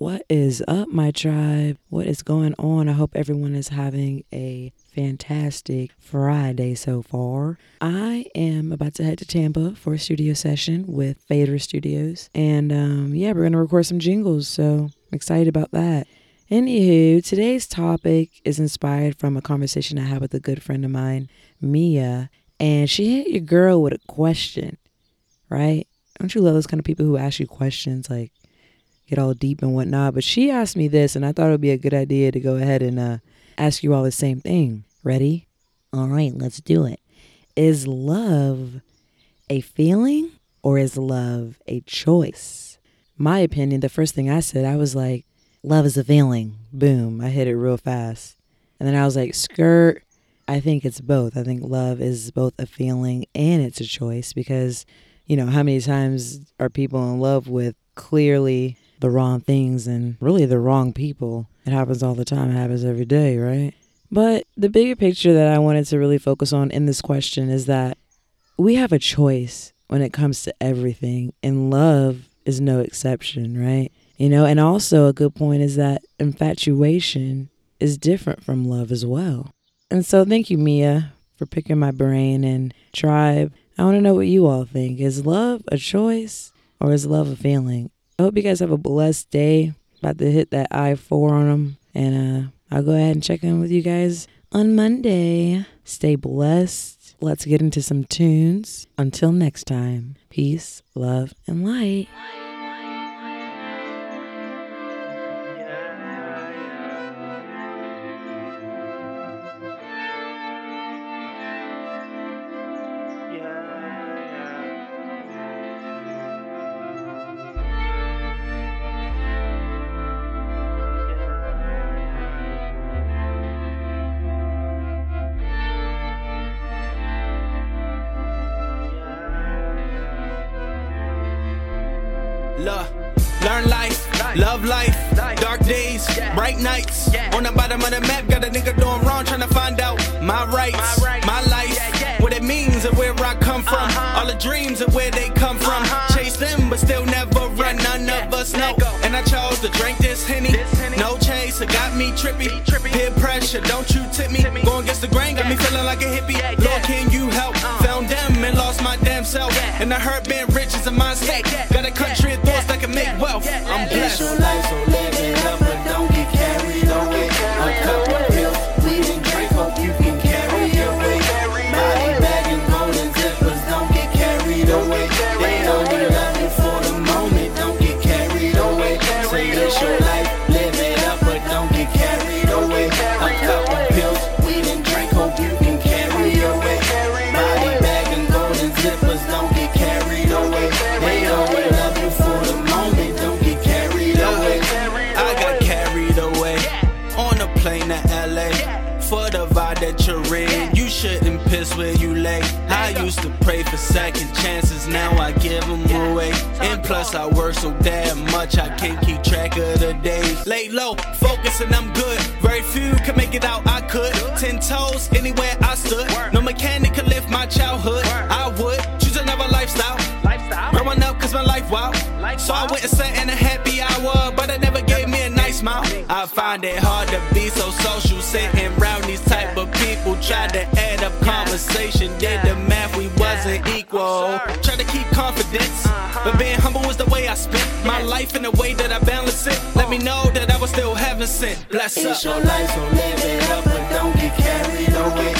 What is up, my tribe? What is going on? I hope everyone is having a fantastic Friday so far. I am about to head to Tampa for a studio session with Fader Studios. And um, yeah, we're going to record some jingles. So I'm excited about that. Anywho, today's topic is inspired from a conversation I had with a good friend of mine, Mia. And she hit your girl with a question, right? Don't you love those kind of people who ask you questions like, get all deep and whatnot. But she asked me this, and I thought it would be a good idea to go ahead and uh, ask you all the same thing. Ready? All right, let's do it. Is love a feeling or is love a choice? My opinion, the first thing I said, I was like, love is a feeling. Boom. I hit it real fast. And then I was like, skirt. I think it's both. I think love is both a feeling and it's a choice because, you know, how many times are people in love with clearly the wrong things and really the wrong people. It happens all the time, it happens every day, right? But the bigger picture that I wanted to really focus on in this question is that we have a choice when it comes to everything, and love is no exception, right? You know, and also a good point is that infatuation is different from love as well. And so, thank you, Mia, for picking my brain and tribe. I want to know what you all think. Is love a choice or is love a feeling? I hope you guys have a blessed day. About to hit that I 4 on them. And uh, I'll go ahead and check in with you guys on Monday. Stay blessed. Let's get into some tunes. Until next time, peace, love, and light. Love, learn life, love life, dark days, bright nights. On the bottom of the map, got a nigga doing wrong, trying to find out my rights, my life, what it means and where I come from. All the dreams and where they come from. Chase them, but still never run. None of us know. And I chose to drink. It got me trippy. trippy. Peer pressure, don't you tip me. Going against the grain, got me feeling like a hippie. Lord, can you help? Found them and lost my damn self. And I heard being rich is a mindset. Got a country of thoughts that can make wealth. I'm It's blessed. your life, so live it up, but don't get carried away. A couple pills, don't get carried away. They only love you for the moment, don't get carried away. I got carried away on a plane to LA. For the vibe that you're in, you shouldn't piss where you lay. I used to pray for second chances, now I give them away. And plus, I work so damn much, I can't keep track of the days. Lay low, focus, and I'm good. Very few can make it out, I could. Ten toes, anywhere I stood. No mechanic could lift my childhood. I would find it hard to be so social, sitting around these type of people. Tried to add up conversation, did the math, we wasn't equal. Try to keep confidence, uh-huh. but being humble was the way I spent my life in the way that I balance it. Let me know that I was still heaven sent. Bless up. Your life, so live it up, but don't get carried away.